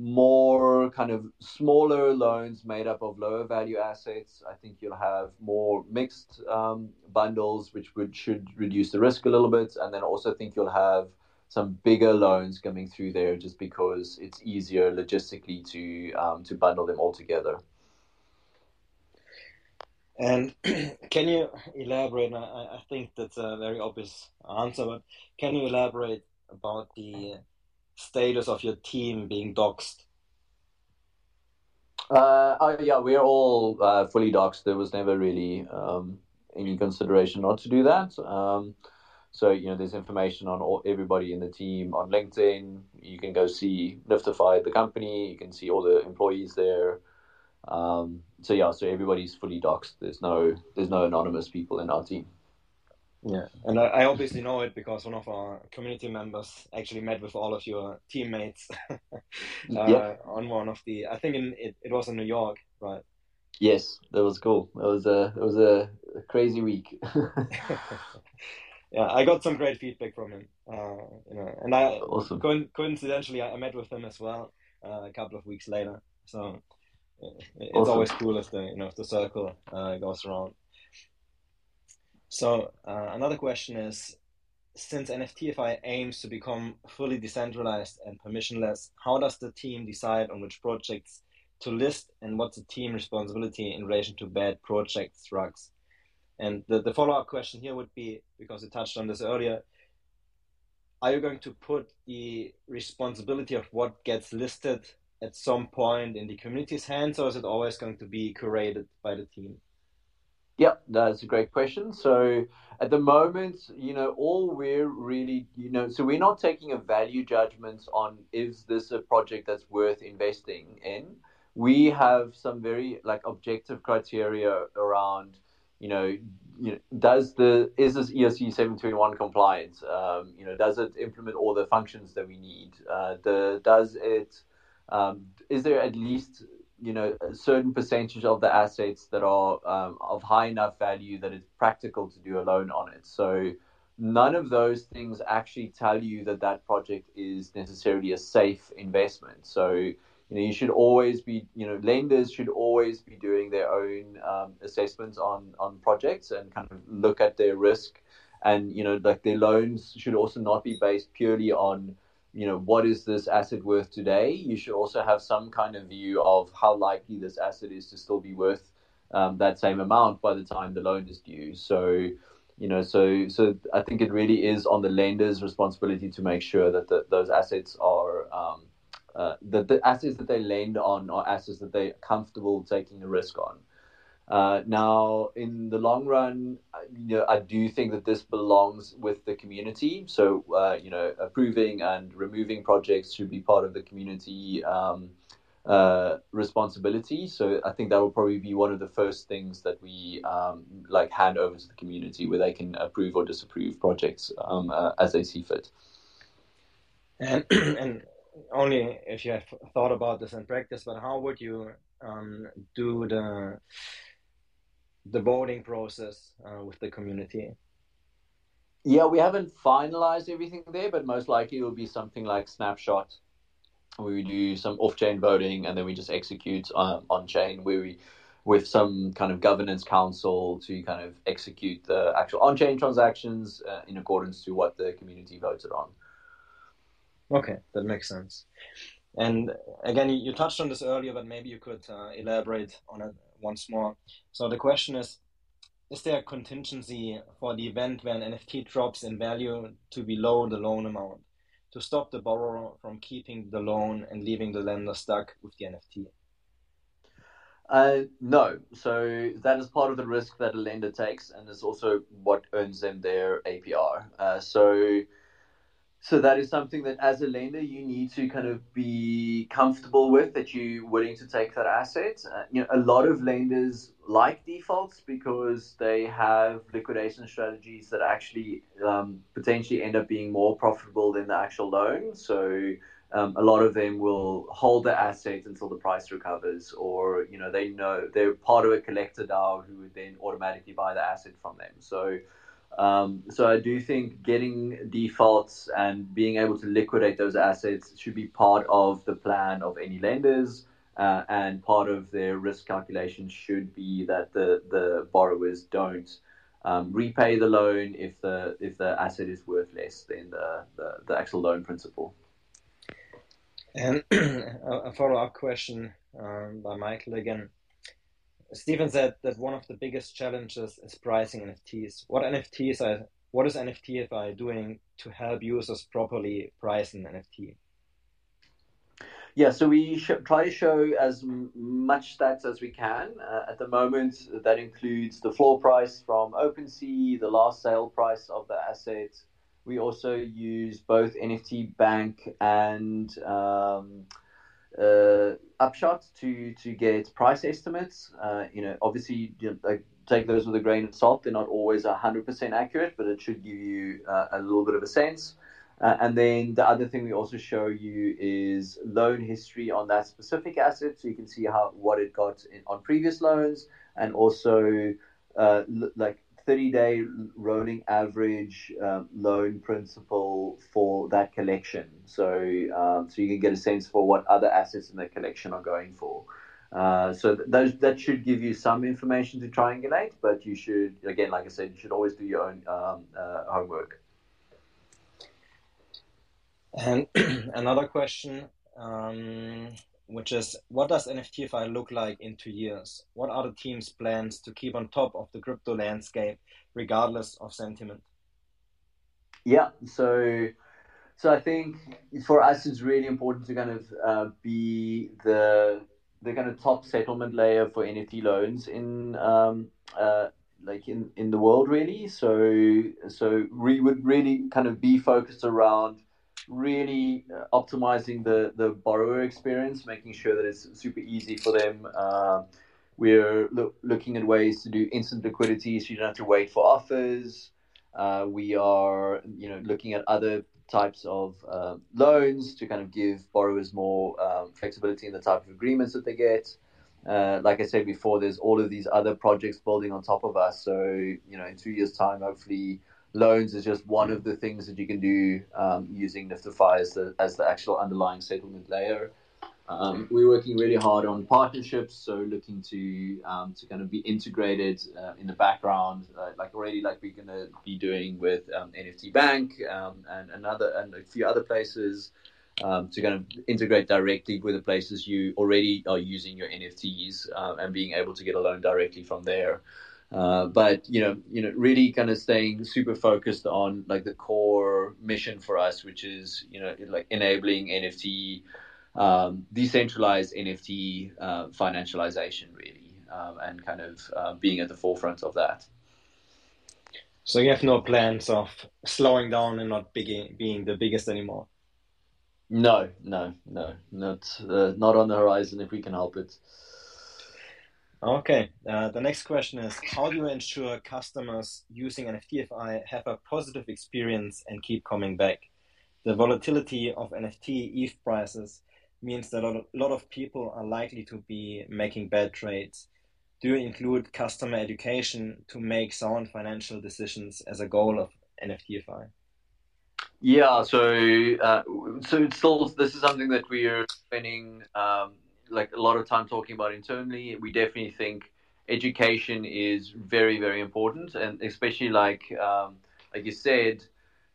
more kind of smaller loans made up of lower value assets. I think you'll have more mixed um, bundles, which would should reduce the risk a little bit, and then also think you'll have some bigger loans coming through there, just because it's easier logistically to um, to bundle them all together. And can you elaborate? I, I think that's a very obvious answer, but can you elaborate about the status of your team being doxxed? Uh, yeah, we're all uh, fully doxxed. There was never really um, any consideration not to do that. Um, so you know, there's information on all, everybody in the team on LinkedIn. You can go see NFTfi, the company. You can see all the employees there. Um, so yeah, so everybody's fully doxxed. There's no there's no anonymous people in our team. Yeah, and I, I, obviously know it because one of our community members actually met with all of your teammates uh, yeah. on one of the. I think in it, it was in New York, right? Yes, that was cool. That was a it was a, crazy week. yeah, I got some great feedback from him. Uh, you know, and I awesome. Co- coincidentally I met with him as well uh, a couple of weeks later. So it's awesome. always cool if the you know if the circle uh, goes around. So uh, another question is, since NFTfi aims to become fully decentralized and permissionless, how does the team decide on which projects to list and what's the team responsibility in relation to bad projects, rugs? And the, the follow up question here would be because you touched on this earlier are you going to put the responsibility of what gets listed at some point in the community's hands, or is it always going to be curated by the team? Yeah, that's a great question. So at the moment, you know, all we're really, you know, so we're not taking a value judgment on is this a project that's worth investing in. We have some very like objective criteria around, you know, you know, does the is this ERC seven twenty one compliant? Um, you know, does it implement all the functions that we need? Uh, the does it um, is there at least you know a certain percentage of the assets that are um, of high enough value that it's practical to do a loan on it? So none of those things actually tell you that that project is necessarily a safe investment. So you know, you should always be, you know, lenders should always be doing their own um, assessments on on projects and kind of look at their risk, and you know, like their loans should also not be based purely on, you know, what is this asset worth today. You should also have some kind of view of how likely this asset is to still be worth um, that same amount by the time the loan is due. So, you know, so so I think it really is on the lender's responsibility to make sure that the, those assets are um, uh, the, the assets that they lend on are assets that they're comfortable taking the risk on. Uh, now, in the long run, you know, I do think that this belongs with the community. So, uh, you know, approving and removing projects should be part of the community um, uh, responsibility. So, I think that will probably be one of the first things that we um, like hand over to the community, where they can approve or disapprove projects um, uh, as they see fit. And, and only if you have thought about this in practice, but how would you um, do the the voting process uh, with the community? Yeah, we haven't finalized everything there, but most likely it will be something like snapshot. We do some off-chain voting, and then we just execute um, on-chain, where we with some kind of governance council to kind of execute the actual on-chain transactions uh, in accordance to what the community voted on. Okay, that makes sense. And again, you touched on this earlier, but maybe you could uh, elaborate on it once more. So the question is, is there a contingency for the event when NFT drops in value to below the loan amount to stop the borrower from keeping the loan and leaving the lender stuck with the NFT? Uh, no. So that is part of the risk that a lender takes, and it's also what earns them their APR. Uh, so so that is something that as a lender you need to kind of be comfortable with that you're willing to take that asset. Uh, you know, a lot of lenders like defaults because they have liquidation strategies that actually um, potentially end up being more profitable than the actual loan. So um, a lot of them will hold the asset until the price recovers, or you know they know they're part of a collector DAO who would then automatically buy the asset from them. So um, so I do think getting defaults and being able to liquidate those assets should be part of the plan of any lenders. Uh, and part of their risk calculation should be that the, the borrowers don't um, repay the loan if the if the asset is worth less than the, the, the actual loan principal. And a follow up question um, by Michael again. Stephen said that one of the biggest challenges is pricing NFTs. What NFTs are? What is NFTfi doing to help users properly price an NFT? Yeah, so we sh- try to show as m- much stats as we can. Uh, at the moment, that includes the floor price from OpenSea, the last sale price of the asset. We also use both NFT Bank and um, uh, upshot to to get price estimates. Uh, you know, obviously, you know, like take those with a grain of salt. They're not always 100% accurate, but it should give you uh, a little bit of a sense. Uh, and then the other thing we also show you is loan history on that specific asset, so you can see how what it got in, on previous loans, and also uh, like 30 day rolling average um, loan principal for that collection. So, um, so you can get a sense for what other assets in the collection are going for. Uh, so th- those that should give you some information to triangulate, but you should again, like I said, you should always do your own um, uh, homework. And another question, um, which is, what does NFTfi look like in two years? What are the team's plans to keep on top of the crypto landscape, regardless of sentiment? Yeah, so so I think for us it's really important to kind of uh, be the the kind of top settlement layer for NFT loans in um, uh, like in, in the world really. So so we would really kind of be focused around really uh, optimizing the the borrower experience, making sure that it's super easy for them. Uh, we're lo- looking at ways to do instant liquidity, so you don't have to wait for offers. Uh, we are, you know, looking at other types of uh, loans to kind of give borrowers more um, flexibility in the type of agreements that they get. Uh, like I said before, there's all of these other projects building on top of us. So, you know, in two years' time, hopefully, loans is just one of the things that you can do um, using NFTfi as the, as the actual underlying settlement layer. Um, we're working really hard on partnerships, so looking to um, to kind of be integrated uh, in the background, uh, like already like we're going to be doing with um, NFT Bank um, and another and a few other places um, to kind of integrate directly with the places you already are using your NFTs uh, and being able to get a loan directly from there. Uh, but you know, you know, really kind of staying super focused on like the core mission for us, which is you know like enabling NFT um, decentralized NFT uh, financialization, really, um, and kind of uh, being at the forefront of that. So you have no plans of slowing down and not being being the biggest anymore. No, no, no, not uh, not on the horizon if we can help it. Okay, uh, the next question is How do you ensure customers using NFTfi have a positive experience and keep coming back? The volatility of NFT ETH prices means that a lot of people are likely to be making bad trades. Do you include customer education to make sound financial decisions as a goal of NFTfi? Yeah, so uh, so it's still this is something that we are spending um, like a lot of time talking about internally. We definitely think education is very very important, and especially like um, like you said,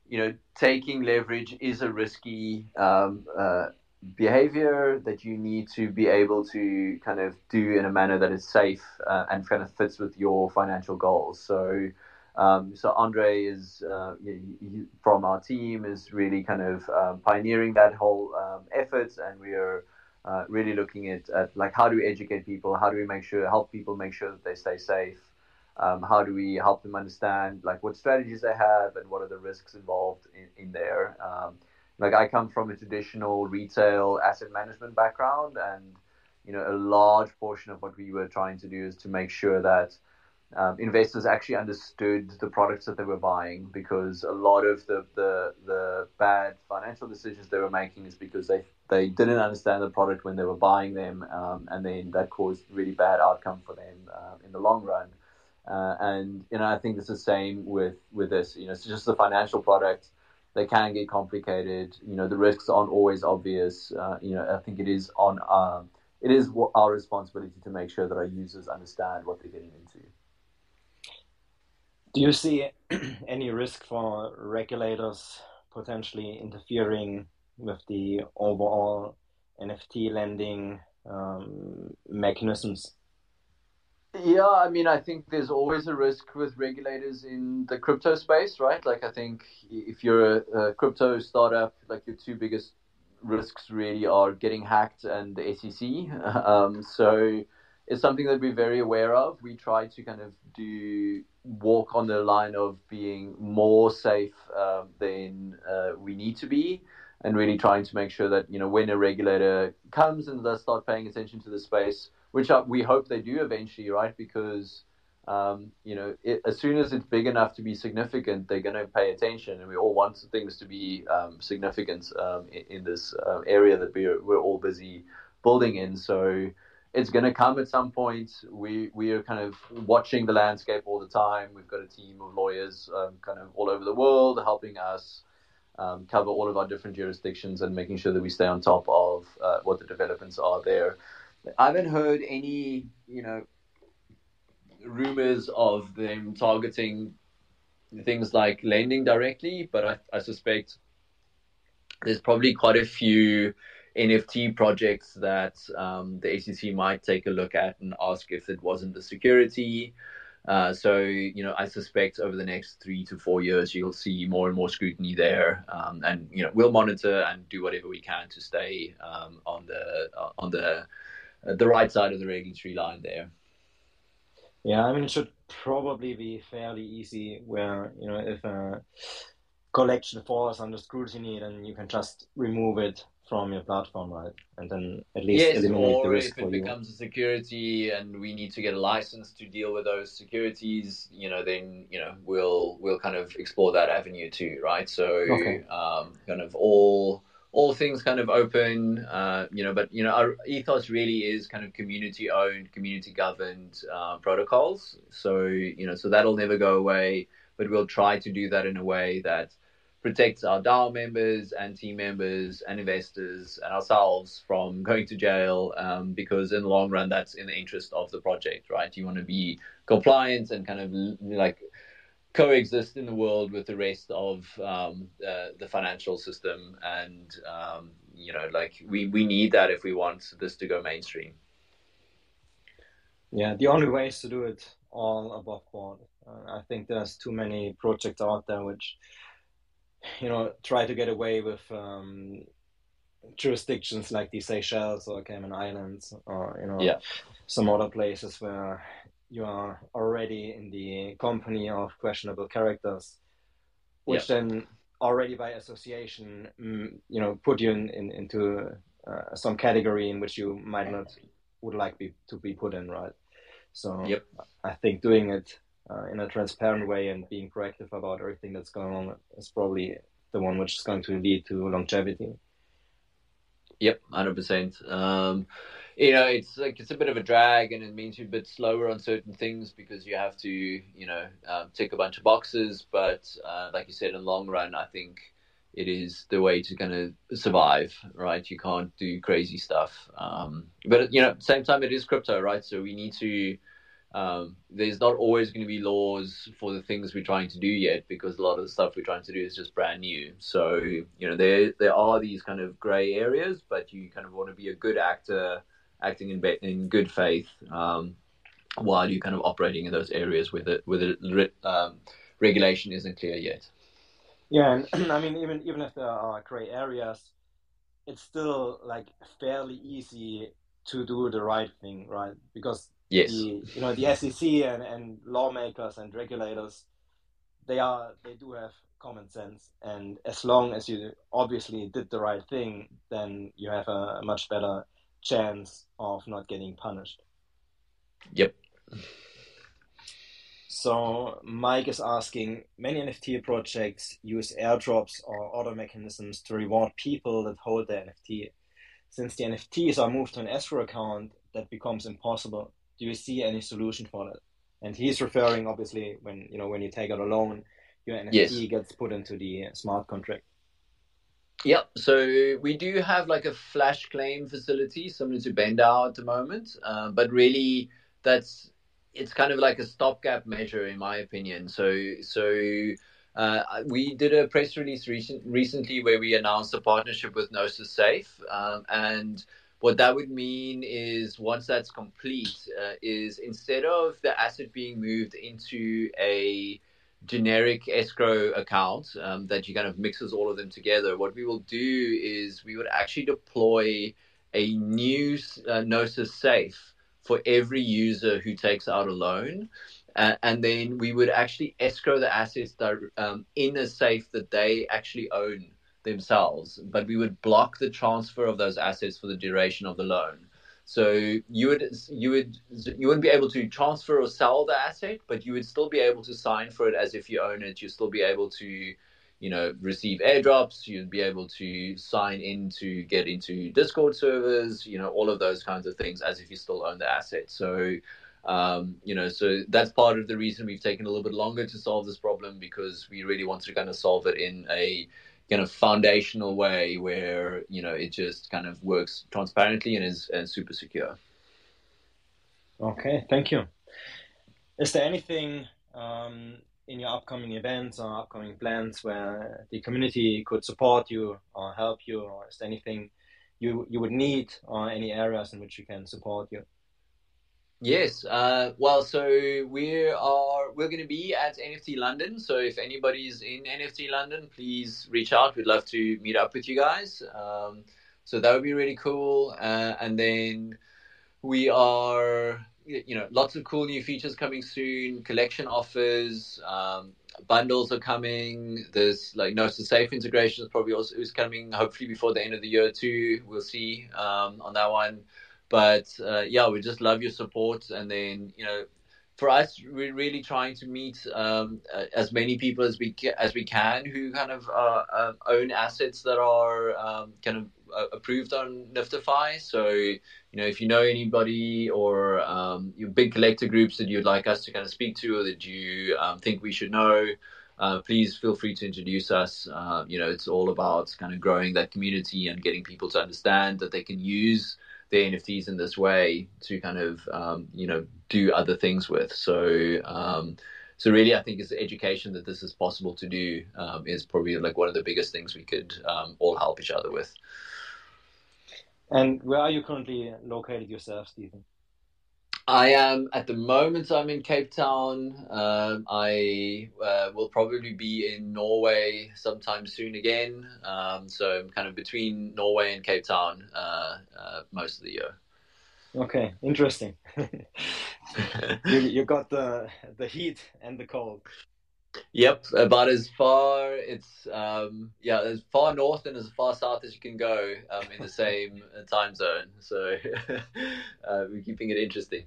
you know, taking leverage is a risky um, uh, behavior that you need to be able to kind of do in a manner that is safe uh, and kind of fits with your financial goals. So, um, so Andre is uh, he, he, from our team is really kind of um, pioneering that whole um, effort, and we are uh, really looking at, at like how do we educate people, how do we make sure help people make sure that they stay safe. Um, how do we help them understand like what strategies they have and what are the risks involved in, in there um, like I come from a traditional retail asset management background, and you know a large portion of what we were trying to do is to make sure that um, investors actually understood the products that they were buying because a lot of the, the, the bad financial decisions they were making is because they they didn't understand the product when they were buying them, um, and then that caused really bad outcome for them uh, in the long run. Uh, and you know, I think it's the same with with this. You know, it's just the financial product they can get complicated. You know, the risks aren't always obvious. Uh, you know, I think it is on um, it is our responsibility to make sure that our users understand what they're getting into. Do you see any risk for regulators potentially interfering with the overall NFT lending um, mechanisms? Yeah, I mean, I think there's always a risk with regulators in the crypto space, right? Like, I think if you're a, a crypto startup, like your two biggest risks really are getting hacked and the SEC. Um, so it's something that we're very aware of. We try to kind of do walk on the line of being more safe um, than uh, we need to be, and really trying to make sure that you know when a regulator comes and does start paying attention to the space which we hope they do eventually, right? Because um, you know, it, as soon as it's big enough to be significant, they're going to pay attention, and we all want things to be um, significant um, in, in, this uh, area that we're we're all busy building in. So it's going to come at some point. We we are kind of watching the landscape all the time. We've got a team of lawyers um, kind of all over the world helping us um, cover all of our different jurisdictions and making sure that we stay on top of uh, what the developments are there. I haven't heard any, you know, rumors of them targeting things like lending directly, but I, I suspect there's probably quite a few NFT projects that um, the SEC might take a look at and ask if it wasn't the security. Uh, so, you know, I suspect over the next three to four years, you'll see more and more scrutiny there. Um, and, you know, we'll monitor and do whatever we can to stay um, on the, uh, on the, uh, the right side of the regulatory line there. Yeah, I mean, it should probably be fairly easy where, you know, if a collection falls under scrutiny, then you can just remove it from your platform, right? And then at least yes, eliminate the risk Yes, or if it becomes a security and we need to get a license to deal with those securities, you know, then you know we'll we'll kind of explore that avenue too, right? So okay. um, kind of all all things kind of open, uh, you know, but you know, our ethos really is kind of community owned, community governed uh, protocols. So you know, so that'll never go away. But we'll try to do that in a way that protects our DAO members and team members and investors and ourselves from going to jail. Um, because in the long run, that's in the interest of the project, right? You want to be compliant and kind of like coexist in the world with the rest of um, uh, the financial system and um, you know like we, we need that if we want this to go mainstream yeah the only way is to do it all above board uh, i think there's too many projects out there which you know try to get away with um, jurisdictions like the Seychelles or Cayman Islands or you know yeah. some other places where you are already in the company of questionable characters, which then already by association, mm, you know, put you in, in into uh, some category in which you might not would like be, to be put in, right? So yep. I think doing it uh, in a transparent way and being proactive about everything that's going on is probably the one which is going to lead to longevity. Yep, hundred percent. Um, you know, it's like it's a bit of a drag, and it means you're a bit slower on certain things because you have to, you know, um, tick a bunch of boxes. But uh, like you said, in the long run, I think it is the way to kind of survive, right? You can't do crazy stuff. Um, but you know, same time, it is crypto, right? So we need to. Um, there's not always going to be laws for the things we're trying to do yet because a lot of the stuff we're trying to do is just brand new. So you know, there there are these kind of gray areas, but you kind of want to be a good actor acting in in good faith um, while you're kind of operating in those areas where the where the um, regulation isn't clear yet. Yeah, and I mean even even if there are gray areas, it's still like fairly easy to do the right thing, right? Because yes, the, you know the SEC and, and lawmakers and regulators, they are they do have common sense, and as long as you obviously did the right thing, then you have a, a much better chance of not getting punished. Yep. So Mike is asking, many NFT projects use airdrops or other mechanisms to reward people that hold the NFT. Since the NFTs are moved to an escrow account, that becomes impossible. Do you see any solution for that? And he's referring, obviously, when you know when you take out a loan, your NFT yes. gets put into the smart contract. Yep. So we do have like a flash claim facility similar to BendDAO at the moment, uh, but really that's it's kind of like a stopgap measure in my opinion. So so uh, we did a press release recent, recently where we announced a partnership with Gnosis Safe, um, and what that would mean is once that's complete, uh, is instead of the asset being moved into a generic escrow account um, that you kind of mixes all of them together, what we will do is we would actually deploy a new uh, Gnosis safe for every user who takes out a loan. Uh, and then we would actually escrow the assets that, um, in a safe that they actually own themselves, but we would block the transfer of those assets for the duration of the loan. So you would you would you wouldn't be able to transfer or sell the asset, but you would still be able to sign for it as if you own it. You'd still be able to you know, receive airdrops. You'd be able to sign in to get into Discord servers, you know, all of those kinds of things as if you still own the asset. So, um, you know, so that's part of the reason we've taken a little bit longer to solve this problem because we really want to kind of solve it in a kind of foundational way where, you know, it just kind of works transparently and is and super secure. Okay, thank you. Is there anything um, in your upcoming events or upcoming plans where the community could support you or help you, or is there anything you you would need or any areas in which you can support you? Yes. Uh, well, so we are we're going to be at NFT London. So if anybody's in NFT London, please reach out. We'd love to meet up with you guys. Um, so that would be really cool. Uh, and then we are you know, lots of cool new features coming soon. Collection offers, um, bundles are coming. There's like to Safe integration is probably also is coming. Hopefully before the end of the year too. We'll see um, on that one. But uh, yeah, we just love your support, and then you know, for us, we're really trying to meet um, as many people as we as we can who kind of uh, uh, own assets that are um, kind of uh, approved on NFTfi. So, you know, if you know anybody or um, your big collector groups that you'd like us to kind of speak to or that you um, think we should know, uh, please feel free to introduce us. Uh, you know, it's all about kind of growing that community and getting people to understand that they can use their NFTs in this way to kind of, um, you know, do other things with. So, um, so really, I think it's education that this is possible to do um, is probably like one of the biggest things we could um, all help each other with. And where are you currently located yourself, Stephen? I am at the moment. I'm in Cape Town. Um, I uh, will probably be in Norway sometime soon again. Um, so I'm kind of between Norway and Cape Town uh, uh, most of the year. Okay, interesting. you, you got the the heat and the cold. Yep, about as far it's um, yeah as far north and as far south as you can go um, in the same time zone. So uh, we're keeping it interesting.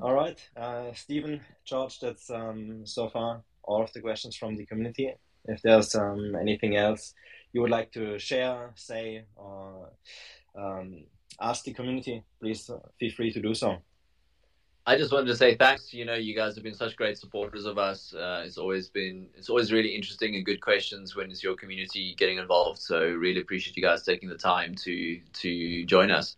All right, uh, Stephen, George, that's um, so far all of the questions from the community. If there's um, anything else you would like to share, say, or um, ask the community, please feel free to do so. I just wanted to say thanks. You know, you guys have been such great supporters of us. Uh, it's always been, it's always really interesting and good questions when it's your community getting involved. So really appreciate you guys taking the time to to join us.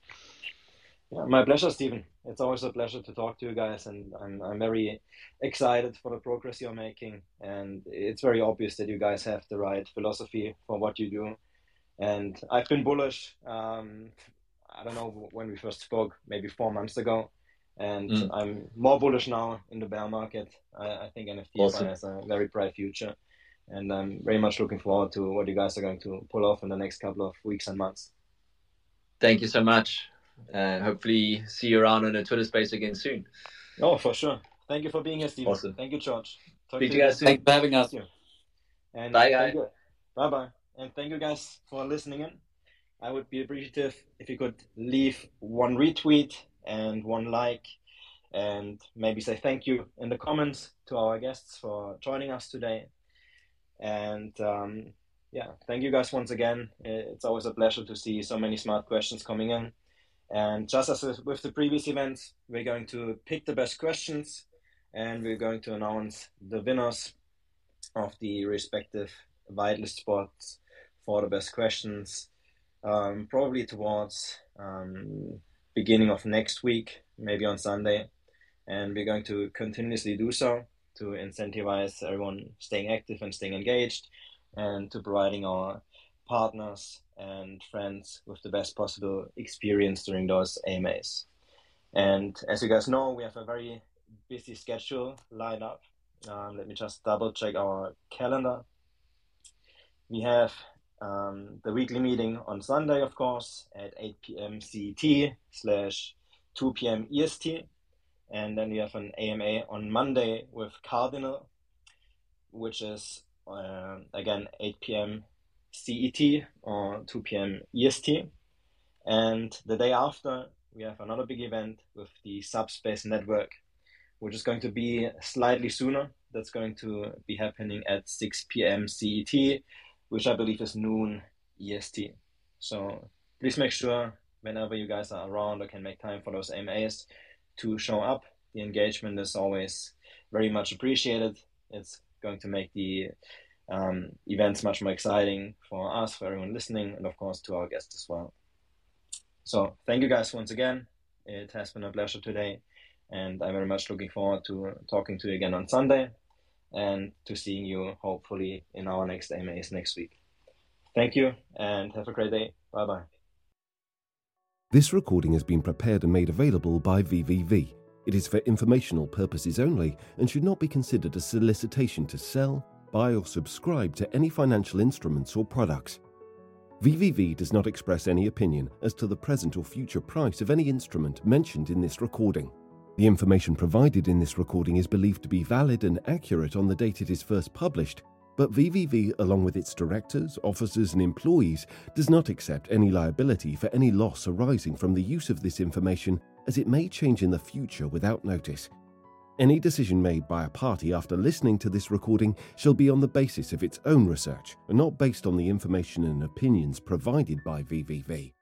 Yeah, my pleasure, Stephen. It's always a pleasure to talk to you guys, and I'm I'm very excited for the progress you're making. And it's very obvious that you guys have the right philosophy for what you do. And I've been bullish. Um, I don't know when we first spoke, maybe four months ago and mm. I'm more bullish now in the bear market. I, I think NFT awesome. has a very bright future, and I'm very much looking forward to what you guys are going to pull off in the next couple of weeks and months. Thank you so much, and hopefully see you around on the Twitter space again soon. Oh, for sure. Thank you for being here, Steve. Awesome. Thank you, George. Talk Speak to you guys soon. Thanks for having us. And bye, guys. Bye, bye. And thank you guys for listening in. I would be appreciative if you could leave one retweet and one like and maybe say thank you in the comments to our guests for joining us today. And um, yeah, thank you guys once again. It's always a pleasure to see so many smart questions coming in. And just as with the previous events, we're going to pick the best questions and we're going to announce the winners of the respective whitelist spots for the best questions, um, probably towards um, beginning of next week, maybe on Sunday. And we're going to continuously do so to incentivize everyone staying active and staying engaged and to providing our partners and friends with the best possible experience during those AMAs. And as you guys know, we have a very busy schedule lined up. Um, let me just double check our calendar. We have um, the weekly meeting on Sunday, of course, at 8 p.m. CET slash 2 p.m. EST. And then we have an AMA on Monday with Cardinal, which is uh, again 8 p.m. CET or 2 p.m. EST. And the day after, we have another big event with the Subspace Network, which is going to be slightly sooner. That's going to be happening at 6 p.m. CET, which I believe is noon EST. So please make sure whenever you guys are around or can make time for those MAs to show up. The engagement is always very much appreciated. It's going to make the um, events much more exciting for us, for everyone listening, and of course to our guests as well. So thank you guys once again. It has been a pleasure today, and I'm very much looking forward to talking to you again on Sunday and to seeing you hopefully in our next AMAs next week. Thank you and have a great day. Bye bye. This recording has been prepared and made available by VVV. It is for informational purposes only and should not be considered a solicitation to sell, buy, or subscribe to any financial instruments or products. VVV does not express any opinion as to the present or future price of any instrument mentioned in this recording. The information provided in this recording is believed to be valid and accurate on the date it is first published but VVV, along with its directors, officers, and employees, does not accept any liability for any loss arising from the use of this information, as it may change in the future without notice. Any decision made by a party after listening to this recording shall be on the basis of its own research and not based on the information and opinions provided by VVV.